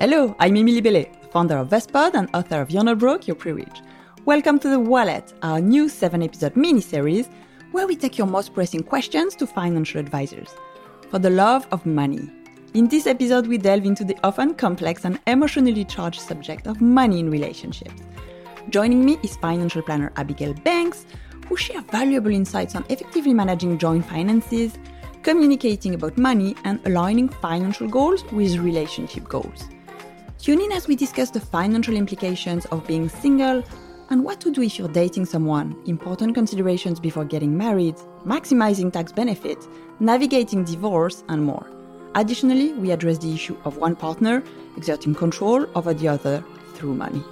Hello, I'm Emilie Bellet, founder of Vestpod and author of You're Not Broke, You're Pre-Rich. Welcome to The Wallet, our new seven-episode mini-series where we take your most pressing questions to financial advisors. For the love of money. In this episode, we delve into the often complex and emotionally charged subject of money in relationships. Joining me is financial planner Abigail Banks, who share valuable insights on effectively managing joint finances, communicating about money, and aligning financial goals with relationship goals. Tune in as we discuss the financial implications of being single and what to do if you're dating someone, important considerations before getting married, maximizing tax benefits, navigating divorce, and more. Additionally, we address the issue of one partner exerting control over the other through money.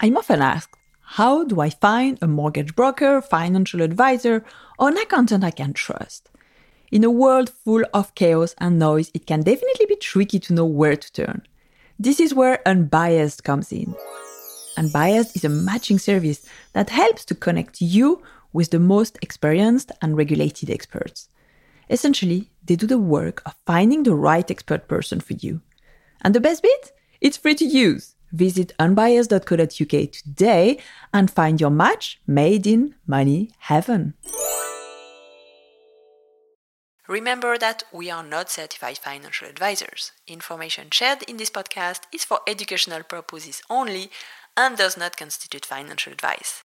I'm often asked, how do I find a mortgage broker, financial advisor, or an accountant I can trust? In a world full of chaos and noise, it can definitely be tricky to know where to turn. This is where Unbiased comes in. Unbiased is a matching service that helps to connect you with the most experienced and regulated experts. Essentially, they do the work of finding the right expert person for you. And the best bit? It's free to use. Visit unbiased.co.uk today and find your match made in money heaven. Remember that we are not certified financial advisors. Information shared in this podcast is for educational purposes only and does not constitute financial advice.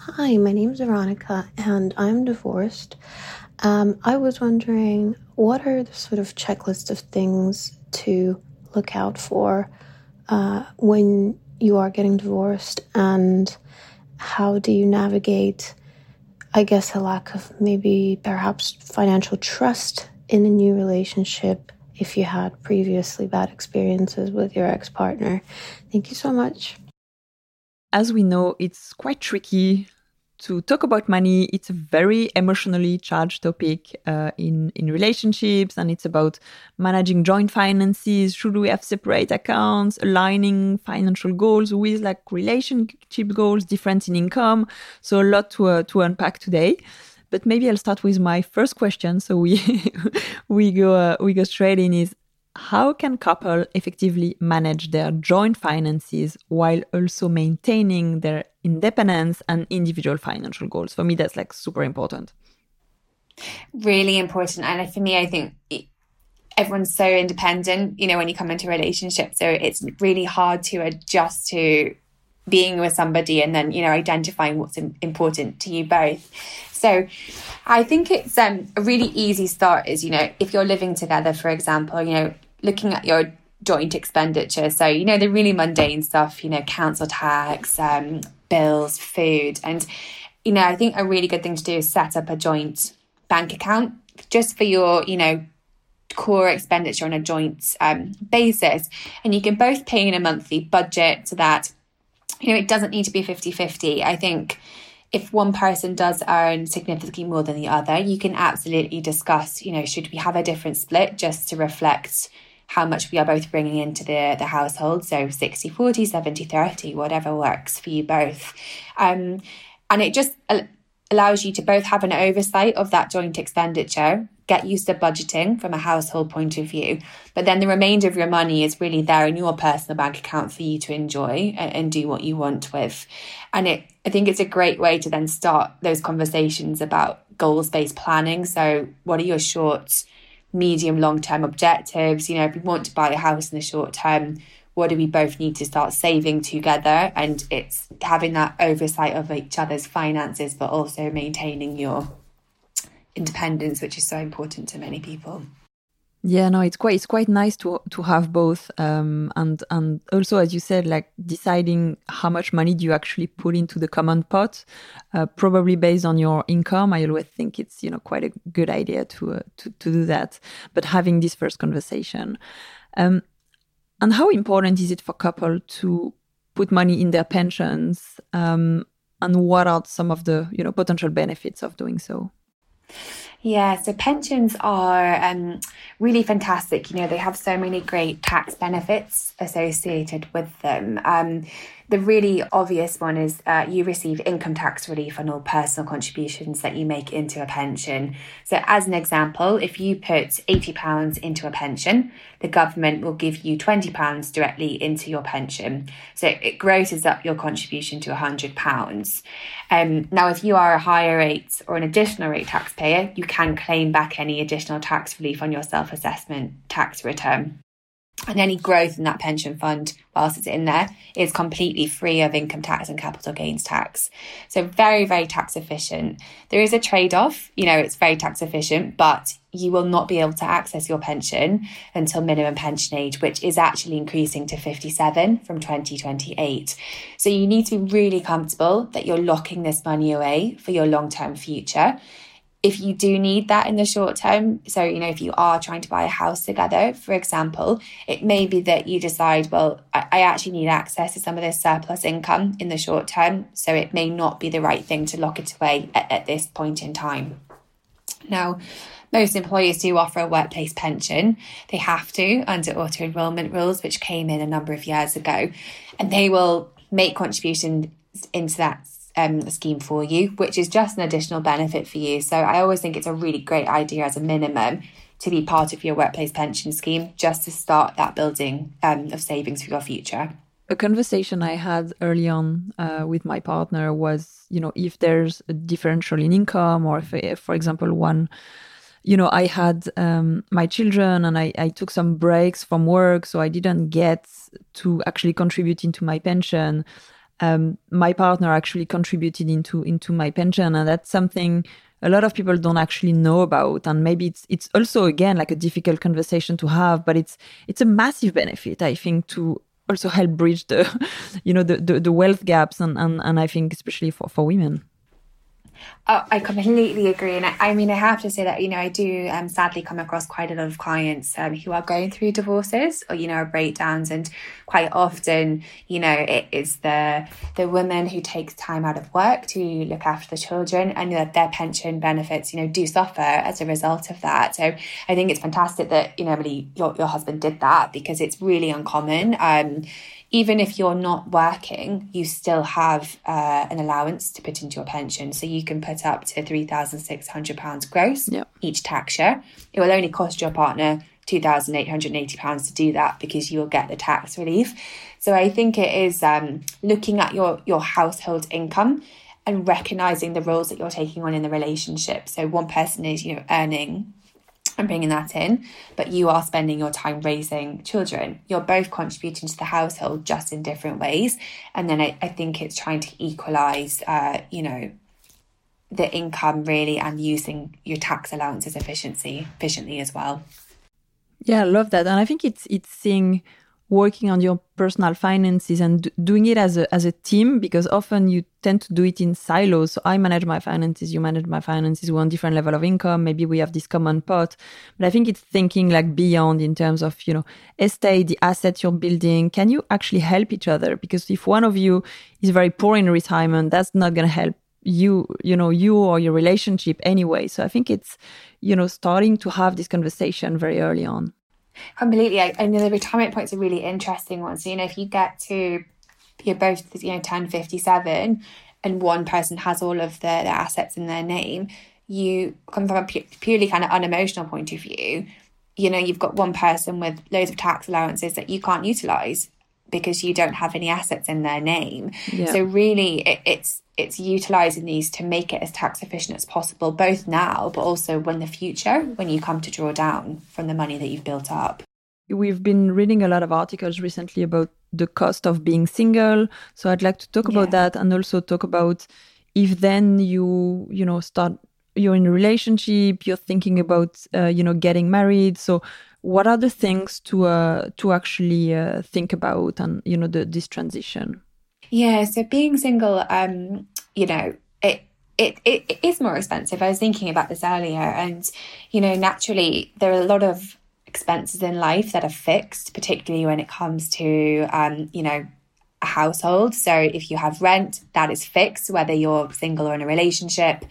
Hi, my name is Veronica and I'm divorced. Um, I was wondering what are the sort of checklist of things to look out for uh, when you are getting divorced and how do you navigate i guess a lack of maybe perhaps financial trust in a new relationship if you had previously bad experiences with your ex-partner? Thank you so much. As we know it's quite tricky to talk about money. It's a very emotionally charged topic uh, in in relationships, and it's about managing joint finances. Should we have separate accounts? Aligning financial goals with like relationship goals, difference in income. So a lot to uh, to unpack today. But maybe I'll start with my first question. So we we go uh, we go straight in. Is how can couple effectively manage their joint finances while also maintaining their independence and individual financial goals? For me that's like super important. Really important. And for me i think everyone's so independent you know when you come into a relationship. So it's really hard to adjust to being with somebody and then you know identifying what's important to you both. So i think it's um, a really easy start is you know if you're living together for example you know looking at your joint expenditure. So, you know, the really mundane stuff, you know, council tax, um, bills, food. And, you know, I think a really good thing to do is set up a joint bank account just for your, you know, core expenditure on a joint um, basis. And you can both pay in a monthly budget so that, you know, it doesn't need to be 50 50. I think if one person does earn significantly more than the other, you can absolutely discuss, you know, should we have a different split just to reflect how much we are both bringing into the, the household. So 60 40, 70 30, whatever works for you both. Um, and it just allows you to both have an oversight of that joint expenditure, get used to budgeting from a household point of view. But then the remainder of your money is really there in your personal bank account for you to enjoy and, and do what you want with. And it, I think it's a great way to then start those conversations about goals based planning. So, what are your short, medium long term objectives. You know, if we want to buy a house in the short term, what do we both need to start saving together? And it's having that oversight of each other's finances, but also maintaining your independence, which is so important to many people. Yeah, no, it's quite it's quite nice to to have both, um, and and also as you said, like deciding how much money do you actually put into the common pot, uh, probably based on your income. I always think it's you know quite a good idea to uh, to to do that. But having this first conversation, um, and how important is it for couple to put money in their pensions, um, and what are some of the you know potential benefits of doing so? Yeah, so pensions are um, really fantastic. You know, they have so many great tax benefits associated with them. Um, the really obvious one is uh, you receive income tax relief on all personal contributions that you make into a pension. So, as an example, if you put £80 into a pension, the government will give you £20 directly into your pension. So, it grosses up your contribution to £100. Um, now, if you are a higher rate or an additional rate taxpayer, you can claim back any additional tax relief on your self assessment tax return and any growth in that pension fund whilst it's in there is completely free of income tax and capital gains tax. So very, very tax efficient. There is a trade-off, you know, it's very tax efficient, but you will not be able to access your pension until minimum pension age, which is actually increasing to 57 from 2028. So you need to be really comfortable that you're locking this money away for your long-term future if you do need that in the short term, so, you know, if you are trying to buy a house together, for example, it may be that you decide, well, I, actually need access to some of this surplus income in the short term. So it may not be the right thing to lock it away at, at this point in time. Now, most employers do offer a workplace pension. They have to under auto enrolment rules, which came in a number of years ago, and they will make contributions into that um, scheme for you, which is just an additional benefit for you. So I always think it's a really great idea as a minimum to be part of your workplace pension scheme just to start that building um, of savings for your future. A conversation I had early on uh, with my partner was, you know, if there's a differential in income, or if, if for example, one you know, I had um, my children and I, I took some breaks from work, so I didn't get to actually contribute into my pension um, my partner actually contributed into into my pension, and that's something a lot of people don't actually know about. And maybe it's it's also again like a difficult conversation to have, but it's it's a massive benefit, I think, to also help bridge the you know the the, the wealth gaps, and, and and I think especially for for women. Oh, I completely agree. And I, I, mean, I have to say that, you know, I do um, sadly come across quite a lot of clients um, who are going through divorces or, you know, breakdowns. And quite often, you know, it is the, the woman who takes time out of work to look after the children and that their pension benefits, you know, do suffer as a result of that. So I think it's fantastic that, you know, really your, your husband did that because it's really uncommon. Um, even if you're not working, you still have uh, an allowance to put into your pension. So you can put up to £3,600 gross yep. each tax year. It will only cost your partner £2,880 to do that because you'll get the tax relief. So I think it is um, looking at your, your household income and recognizing the roles that you're taking on in the relationship. So one person is, you know, earning and bringing that in, but you are spending your time raising children. You're both contributing to the household just in different ways. And then I, I think it's trying to equalize, uh, you know, the income really and using your tax allowances efficiency efficiently as well. Yeah, I love that. And I think it's it's seeing working on your personal finances and doing it as a as a team because often you tend to do it in silos. So i manage my finances you manage my finances. We're on different level of income. Maybe we have this common pot. But i think it's thinking like beyond in terms of you know estate the assets you're building. Can you actually help each other? Because if one of you is very poor in retirement that's not going to help you you know you or your relationship anyway. So i think it's you know starting to have this conversation very early on Completely. I, know the retirement point's a really interesting one. So, you know, if you get to, you're both, you know, 10, 57, and one person has all of the, the assets in their name, you come from a pu- purely kind of unemotional point of view. You know, you've got one person with loads of tax allowances that you can't utilize because you don't have any assets in their name. Yeah. So really, it, it's it's utilizing these to make it as tax efficient as possible, both now, but also when the future, when you come to draw down from the money that you've built up. We've been reading a lot of articles recently about the cost of being single. So I'd like to talk yeah. about that and also talk about if then you, you know, start you're in a relationship, you're thinking about, uh, you know, getting married. So what are the things to uh, to actually uh, think about and you know the, this transition? Yeah, so being single, um, you know, it, it, it is more expensive. I was thinking about this earlier, and you know, naturally, there are a lot of expenses in life that are fixed, particularly when it comes to, um, you know, household. So if you have rent, that is fixed, whether you're single or in a relationship.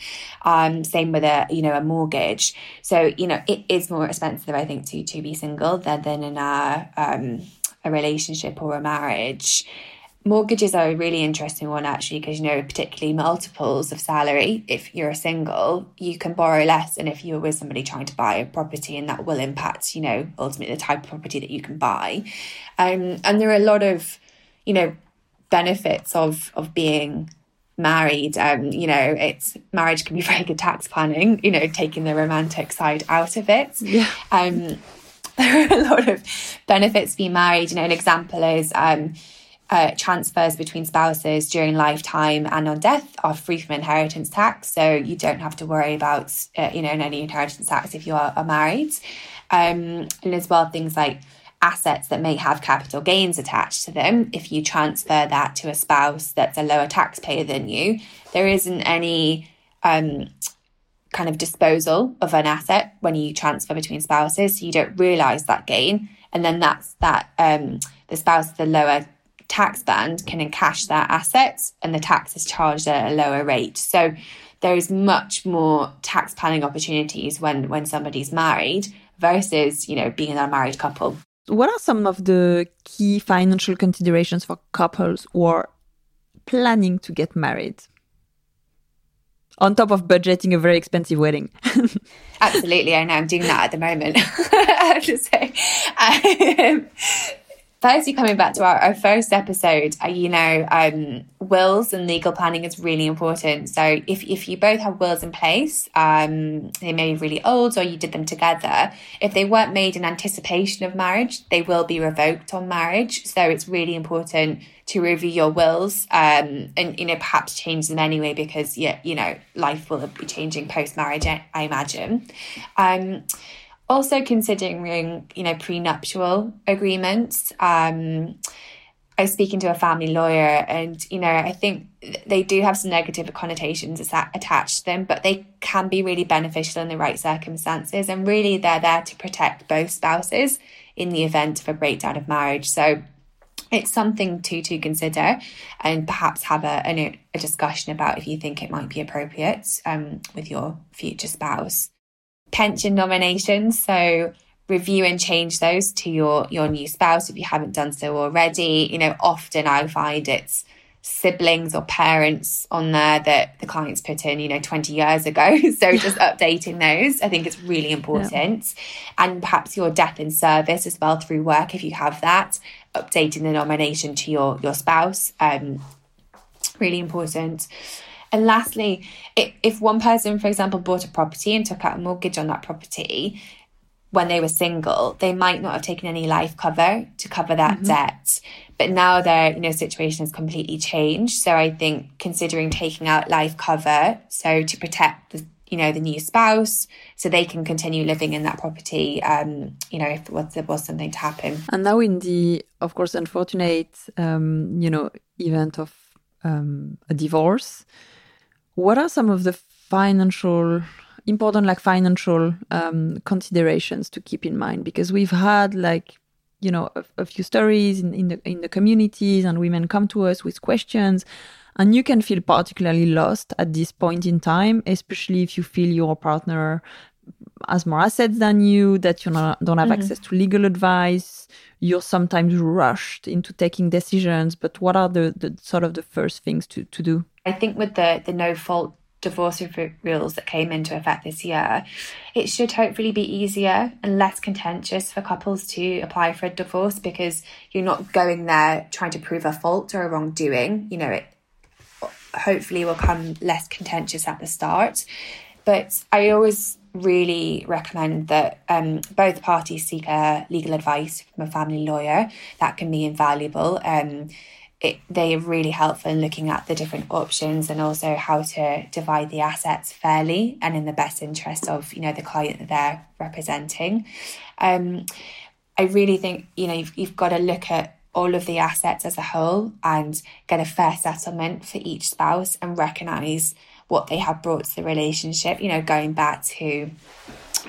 Um, same with a you know a mortgage. So you know it is more expensive, I think, to to be single than than in a um, a relationship or a marriage. Mortgages are a really interesting one actually because you know particularly multiples of salary. If you're a single, you can borrow less, and if you're with somebody trying to buy a property, and that will impact you know ultimately the type of property that you can buy. Um, and there are a lot of you know, benefits of of being married. Um, you know, it's marriage can be very good tax planning, you know, taking the romantic side out of it. Yeah. Um, there are a lot of benefits being married. You know, an example is um, uh, transfers between spouses during lifetime and on death are free from inheritance tax. So you don't have to worry about, uh, you know, any inheritance tax if you are, are married. Um, and as well, things like assets that may have capital gains attached to them, if you transfer that to a spouse that's a lower taxpayer than you, there isn't any um, kind of disposal of an asset when you transfer between spouses. So you don't realize that gain. And then that's that um, the spouse the lower tax band can encash that asset and the tax is charged at a lower rate. So there is much more tax planning opportunities when when somebody's married versus, you know, being an unmarried couple what are some of the key financial considerations for couples who are planning to get married? On top of budgeting a very expensive wedding. Absolutely, I know I'm doing that at the moment. I have to say. Um, firstly, coming back to our, our first episode, uh, you know, um, wills and legal planning is really important. So if, if you both have wills in place, um, they may be really old or you did them together. If they weren't made in anticipation of marriage, they will be revoked on marriage. So it's really important to review your wills um, and, you know, perhaps change them anyway because, yeah, you know, life will be changing post marriage, I, I imagine. Also considering, you know, prenuptial agreements. Um, I was speaking to a family lawyer, and you know, I think they do have some negative connotations attached to them, but they can be really beneficial in the right circumstances. And really, they're there to protect both spouses in the event of a breakdown of marriage. So it's something to to consider, and perhaps have a a, a discussion about if you think it might be appropriate um, with your future spouse pension nominations. So review and change those to your your new spouse if you haven't done so already. You know, often I find it's siblings or parents on there that the clients put in, you know, 20 years ago. So just updating those, I think it's really important. Yeah. And perhaps your death in service as well through work, if you have that, updating the nomination to your your spouse. Um, really important. And lastly, if one person, for example, bought a property and took out a mortgage on that property when they were single, they might not have taken any life cover to cover that mm-hmm. debt. But now their you know situation has completely changed. So I think considering taking out life cover, so to protect the you know the new spouse, so they can continue living in that property. Um, you know if there was something to happen. And now in the of course unfortunate um, you know event of um, a divorce what are some of the financial important like financial um, considerations to keep in mind? Because we've had like you know a, a, few stories in, in the in the communities and women come to us with questions and you can feel particularly lost at this point in time especially if you feel your partner has more assets than you that you not, don't have mm-hmm. access to legal advice you're sometimes rushed into taking decisions but what are the, the sort of the first things to, to do I think with the the no fault divorce rules that came into effect this year, it should hopefully be easier and less contentious for couples to apply for a divorce because you're not going there trying to prove a fault or a wrongdoing. You know, it hopefully will come less contentious at the start. But I always really recommend that um, both parties seek a legal advice from a family lawyer. That can be invaluable. Um, it, they are really helpful in looking at the different options and also how to divide the assets fairly and in the best interest of you know the client that they're representing. Um, I really think you know you've, you've got to look at all of the assets as a whole and get a fair settlement for each spouse and recognize what they have brought to the relationship. You know, going back to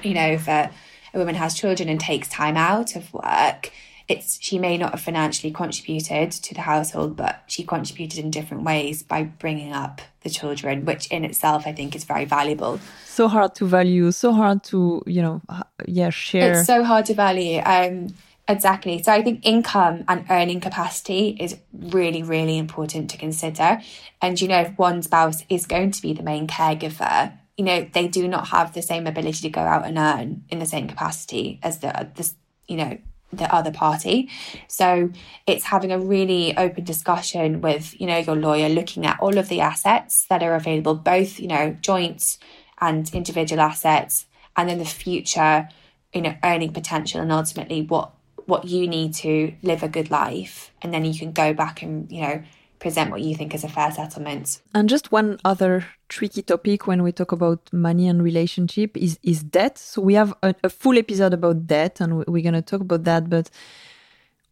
you know if a, a woman has children and takes time out of work it's she may not have financially contributed to the household, but she contributed in different ways by bringing up the children, which in itself I think is very valuable. So hard to value, so hard to you know, yeah, share. It's so hard to value. Um, Exactly. So I think income and earning capacity is really, really important to consider. And, you know, if one spouse is going to be the main caregiver, you know, they do not have the same ability to go out and earn in the same capacity as the, the you know, the other party. So it's having a really open discussion with, you know, your lawyer, looking at all of the assets that are available, both, you know, joint and individual assets, and then the future, you know, earning potential and ultimately what what you need to live a good life and then you can go back and you know present what you think is a fair settlement. And just one other tricky topic when we talk about money and relationship is is debt. So we have a, a full episode about debt and we're going to talk about that but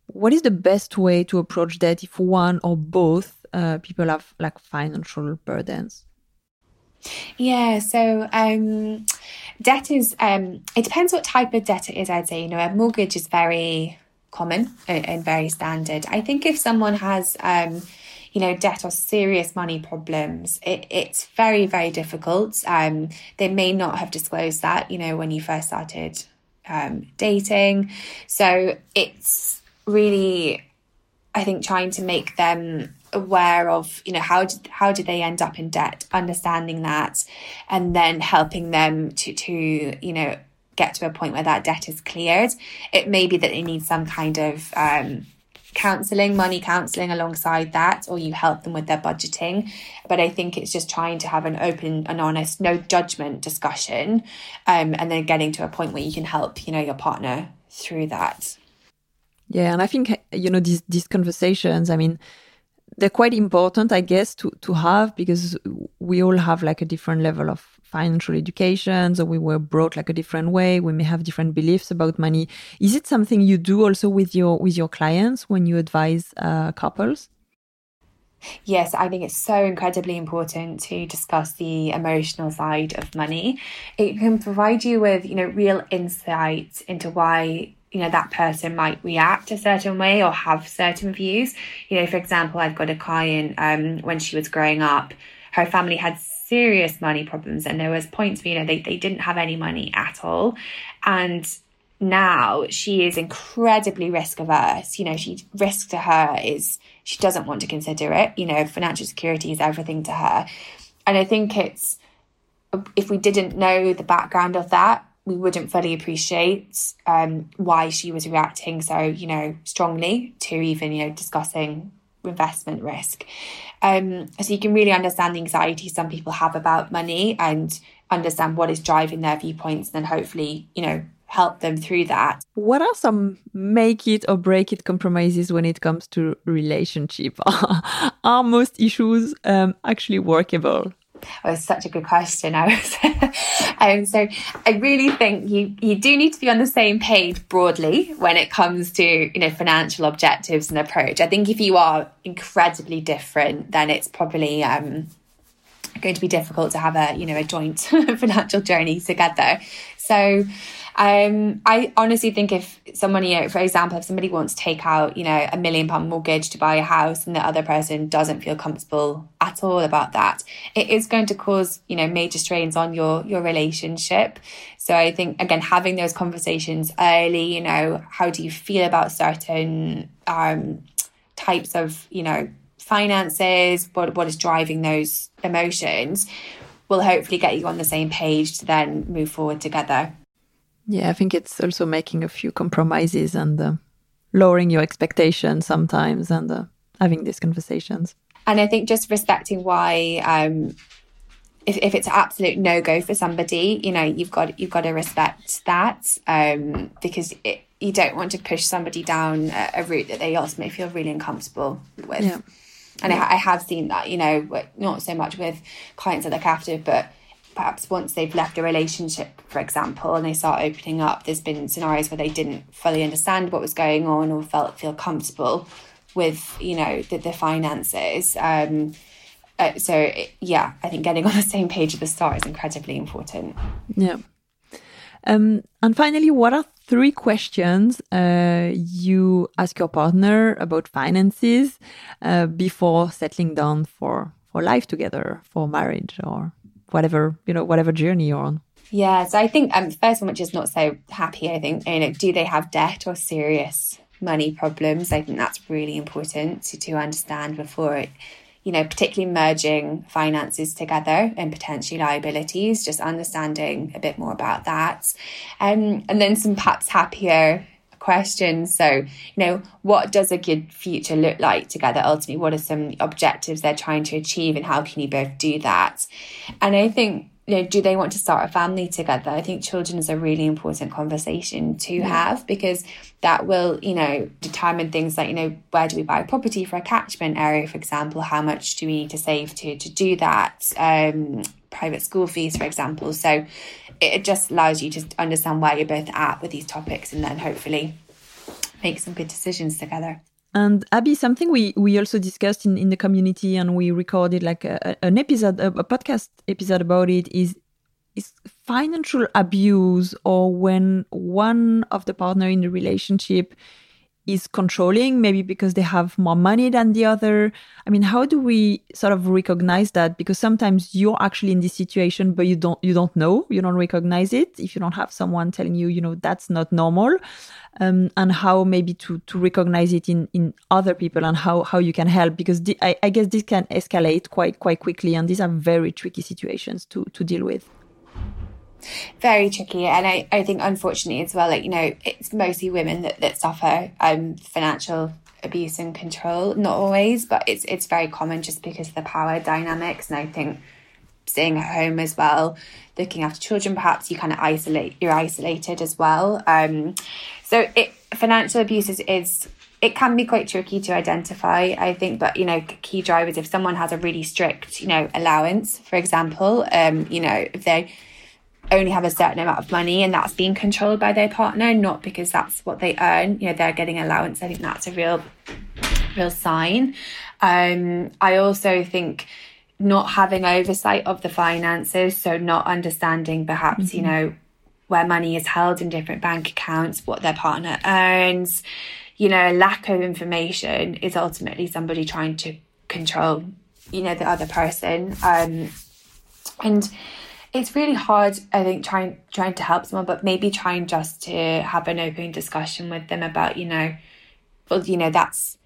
what is the best way to approach debt if one or both uh, people have like financial burdens yeah, so um, debt is, um, it depends what type of debt it is, I'd say. You know, a mortgage is very common and very standard. I think if someone has, um, you know, debt or serious money problems, it, it's very, very difficult. Um, they may not have disclosed that, you know, when you first started um, dating. So it's really, I think, trying to make them aware of you know how did how did they end up in debt understanding that and then helping them to to you know get to a point where that debt is cleared. It may be that they need some kind of um, counseling money counseling alongside that or you help them with their budgeting. But i think it's just trying to have an open and honest no judgment discussion um, and then getting to a point where you can help you know your partner through that. Yeah and i think you know these these conversations i mean they're quite important, I guess, to, to have because we all have like a different level of financial education, so we were brought like a different way. We may have different beliefs about money. Is it something you do also with your with your clients when you advise uh, couples? Yes, I think it's so incredibly important to discuss the emotional side of money. It can provide you with, you know, real insight into why you know that person might react a certain way or have certain views. You know for example i've got a client um, when she was growing up her family had serious money problems and there was points where you know they, they didn't have any money at all. And now she is incredibly risk averse you know she risk to her is she doesn't want to consider it. You know financial security is everything to her. And i think it's if we didn't know the background of that we wouldn't fully appreciate um, why she was reacting so, you know, strongly to even, you know, discussing investment risk. Um, so you can really understand the anxiety some people have about money and understand what is driving their viewpoints, and then hopefully, you know, help them through that. What are some make it or break it compromises when it comes to relationship? are most issues um, actually workable? Oh, it's such a good question. I was, um, so I really think you you do need to be on the same page broadly when it comes to you know financial objectives and approach. I think if you are incredibly different, then it's probably um, going to be difficult to have a you know a joint financial journey together. So um, I honestly think if know, for example, if somebody wants to take out, you know, a million pound mortgage to buy a house and the other person doesn't feel comfortable at all about that, it is going to cause, you know, major strains on your your relationship. So I think again, having those conversations early, you know, how do you feel about certain um, types of, you know, finances, what what is driving those emotions will hopefully get you on the same page to then move forward together. Yeah, I think it's also making a few compromises and uh, lowering your expectations sometimes and uh, having these conversations. And I think just respecting why, um, if, if it's an absolute no go for somebody, you know, you've got you've got to respect that um, because it, you don't want to push somebody down a, a, route that they ultimately feel really uncomfortable with. Yeah. And yeah. I, I have seen that, you know, not so much with clients that look after, but perhaps once they've left a relationship, for example, and they start opening up, there's been scenarios where they didn't fully understand what was going on or felt feel comfortable with, you know, the, the finances. Um, uh, so yeah, I think getting on the same page at the start is incredibly important. Yeah. Um, and finally, what are three questions uh, you ask your partner about finances uh, before settling down for for life together, for marriage, or whatever you know, whatever journey you're on. Yeah, so I think um, the first one, which is not so happy, I think, you know, do they have debt or serious money problems? I think that's really important to, to understand before it, you know, particularly merging finances together and potentially liabilities, just understanding a bit more about that. Um, and then some perhaps happier questions. So, you know, what does a good future look like together? Ultimately, what are some objectives they're trying to achieve and how can you both do that? And I think you know, do they want to start a family together? I think children is a really important conversation to yeah. have because that will, you know, determine things like, you know, where do we buy property for a catchment area, for example? How much do we need to save to to do that? Um, private school fees, for example. So it just allows you to understand where you're both at with these topics and then hopefully make some good decisions together. And Abby, something we, we also discussed in, in the community and we recorded like a, an episode, a, a podcast episode about it is is financial abuse or when one of the partner in the relationship is controlling, maybe because they have more money than the other. I mean, how do we sort of recognize that? Because sometimes you're actually in this situation, but you don't you don't know, you don't recognize it if you don't have someone telling you, you know, that's not normal. Um, and how maybe to to recognize it in in other people and how how you can help because the, I, I guess this can escalate quite quite quickly and these are very tricky situations to to deal with very tricky. And I, I think unfortunately as well like you know it's mostly women that, that suffer um financial abuse and control. Not always but it's it's very common just because of the power dynamics. And I think staying at home as well looking after children perhaps you kind of isolate you're isolated as well. Um so it financial abuse is, is it can be quite tricky to identify, I think, but you know, key drivers if someone has a really strict, you know, allowance, for example, um, you know, if they only have a certain amount of money and that's being controlled by their partner, not because that's what they earn. You know, they're getting allowance. I think that's a real, real sign. Um, I also think not having oversight of the finances, so not understanding perhaps, mm-hmm. you know, where money is held in different bank accounts, what their partner earns, you know, lack of information is ultimately somebody trying to control, you know, the other person. Um, and it's really hard i think trying trying to help someone but maybe trying just to have an open discussion with them about you know well you know that's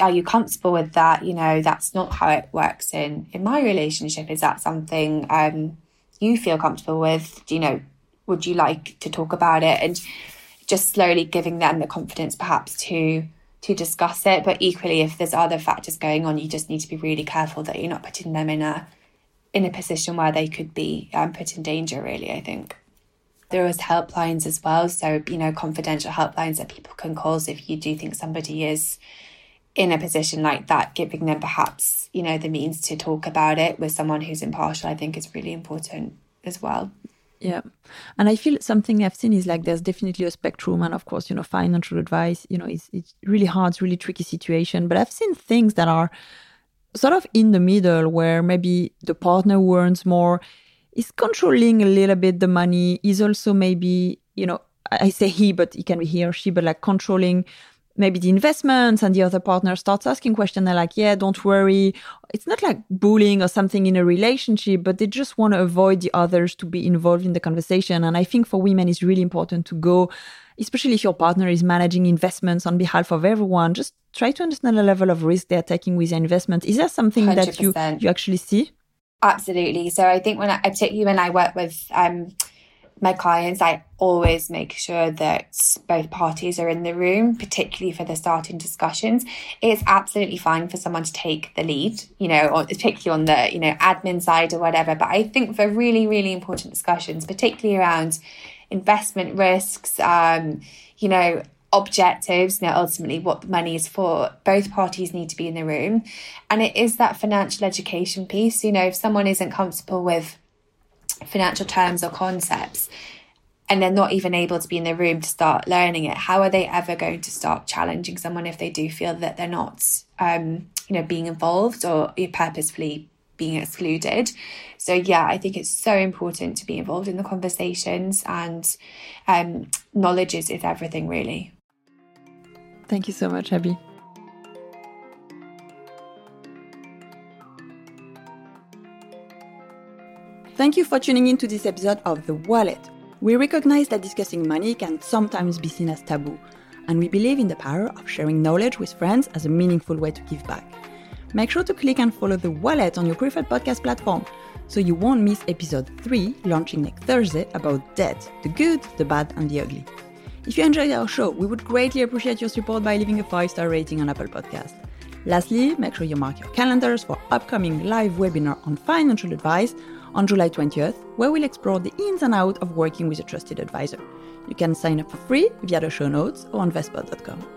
are you comfortable with that? You know that's not how it works in in my relationship. Is that something um you feel comfortable with? Do you know would you like to talk about it? And just slowly giving them the confidence perhaps to to discuss it. But equally if there's other factors going on you just need to be really careful that you're not putting them in a in a position where they could be um, put in danger, really, I think. There was helplines as well. So, you know, confidential helplines that people can call. If you do think somebody is in a position like that, giving them perhaps, you know, the means to talk about it with someone who's impartial, I think is really important as well. Yeah. And I feel something I've seen is like there's definitely a spectrum. And of course, you know, financial advice, you know, it's, it's really hard, it's really tricky situation. But I've seen things that are sort of in the middle where maybe the partner earns more is controlling a little bit the money, is also maybe, you know, I say he, but it can be he or she, but like controlling maybe the investments and the other partner starts asking questions. They're like, yeah, don't worry. It's not like bullying or something in a relationship, but they just want to avoid the others to be involved in the conversation. And I think for women, it's really important to go especially if your partner is managing investments on behalf of everyone, just try to understand the level of risk they're taking with their investment. Is there something 100%. that you you actually see? Absolutely. So I think when I particularly when I work with um, my clients, I always make sure that both parties are in the room, particularly for the starting discussions. It's absolutely fine for someone to take the lead, you know, or particularly on the, you know, admin side or whatever. But I think for really, really important discussions, particularly around investment risks, um, you know, objectives, you know, ultimately what the money is for, both parties need to be in the room. And it is that financial education piece. You know, if someone isn't comfortable with financial terms or concepts, and they're not even able to be in the room to start learning it, how are they ever going to start challenging someone if they do feel that they're not, um, you know, being involved or purposefully being excluded. So yeah, I think it's so important to be involved in the conversations and um, knowledge is, is everything really. Thank you so much, Abby. Thank you for tuning in to this episode of The Wallet. We recognize that discussing money can sometimes be seen as taboo, and we believe in the power of sharing knowledge with friends as a meaningful way to give back. Make sure to click and follow The Wallet on your preferred podcast platform so you won't miss episode 3 launching next Thursday about debt the good, the bad, and the ugly. If you enjoyed our show, we would greatly appreciate your support by leaving a 5 star rating on Apple Podcast. Lastly, make sure you mark your calendars for upcoming live webinar on financial advice on July 20th, where we'll explore the ins and outs of working with a trusted advisor. You can sign up for free via the show notes or on Vestpod.com.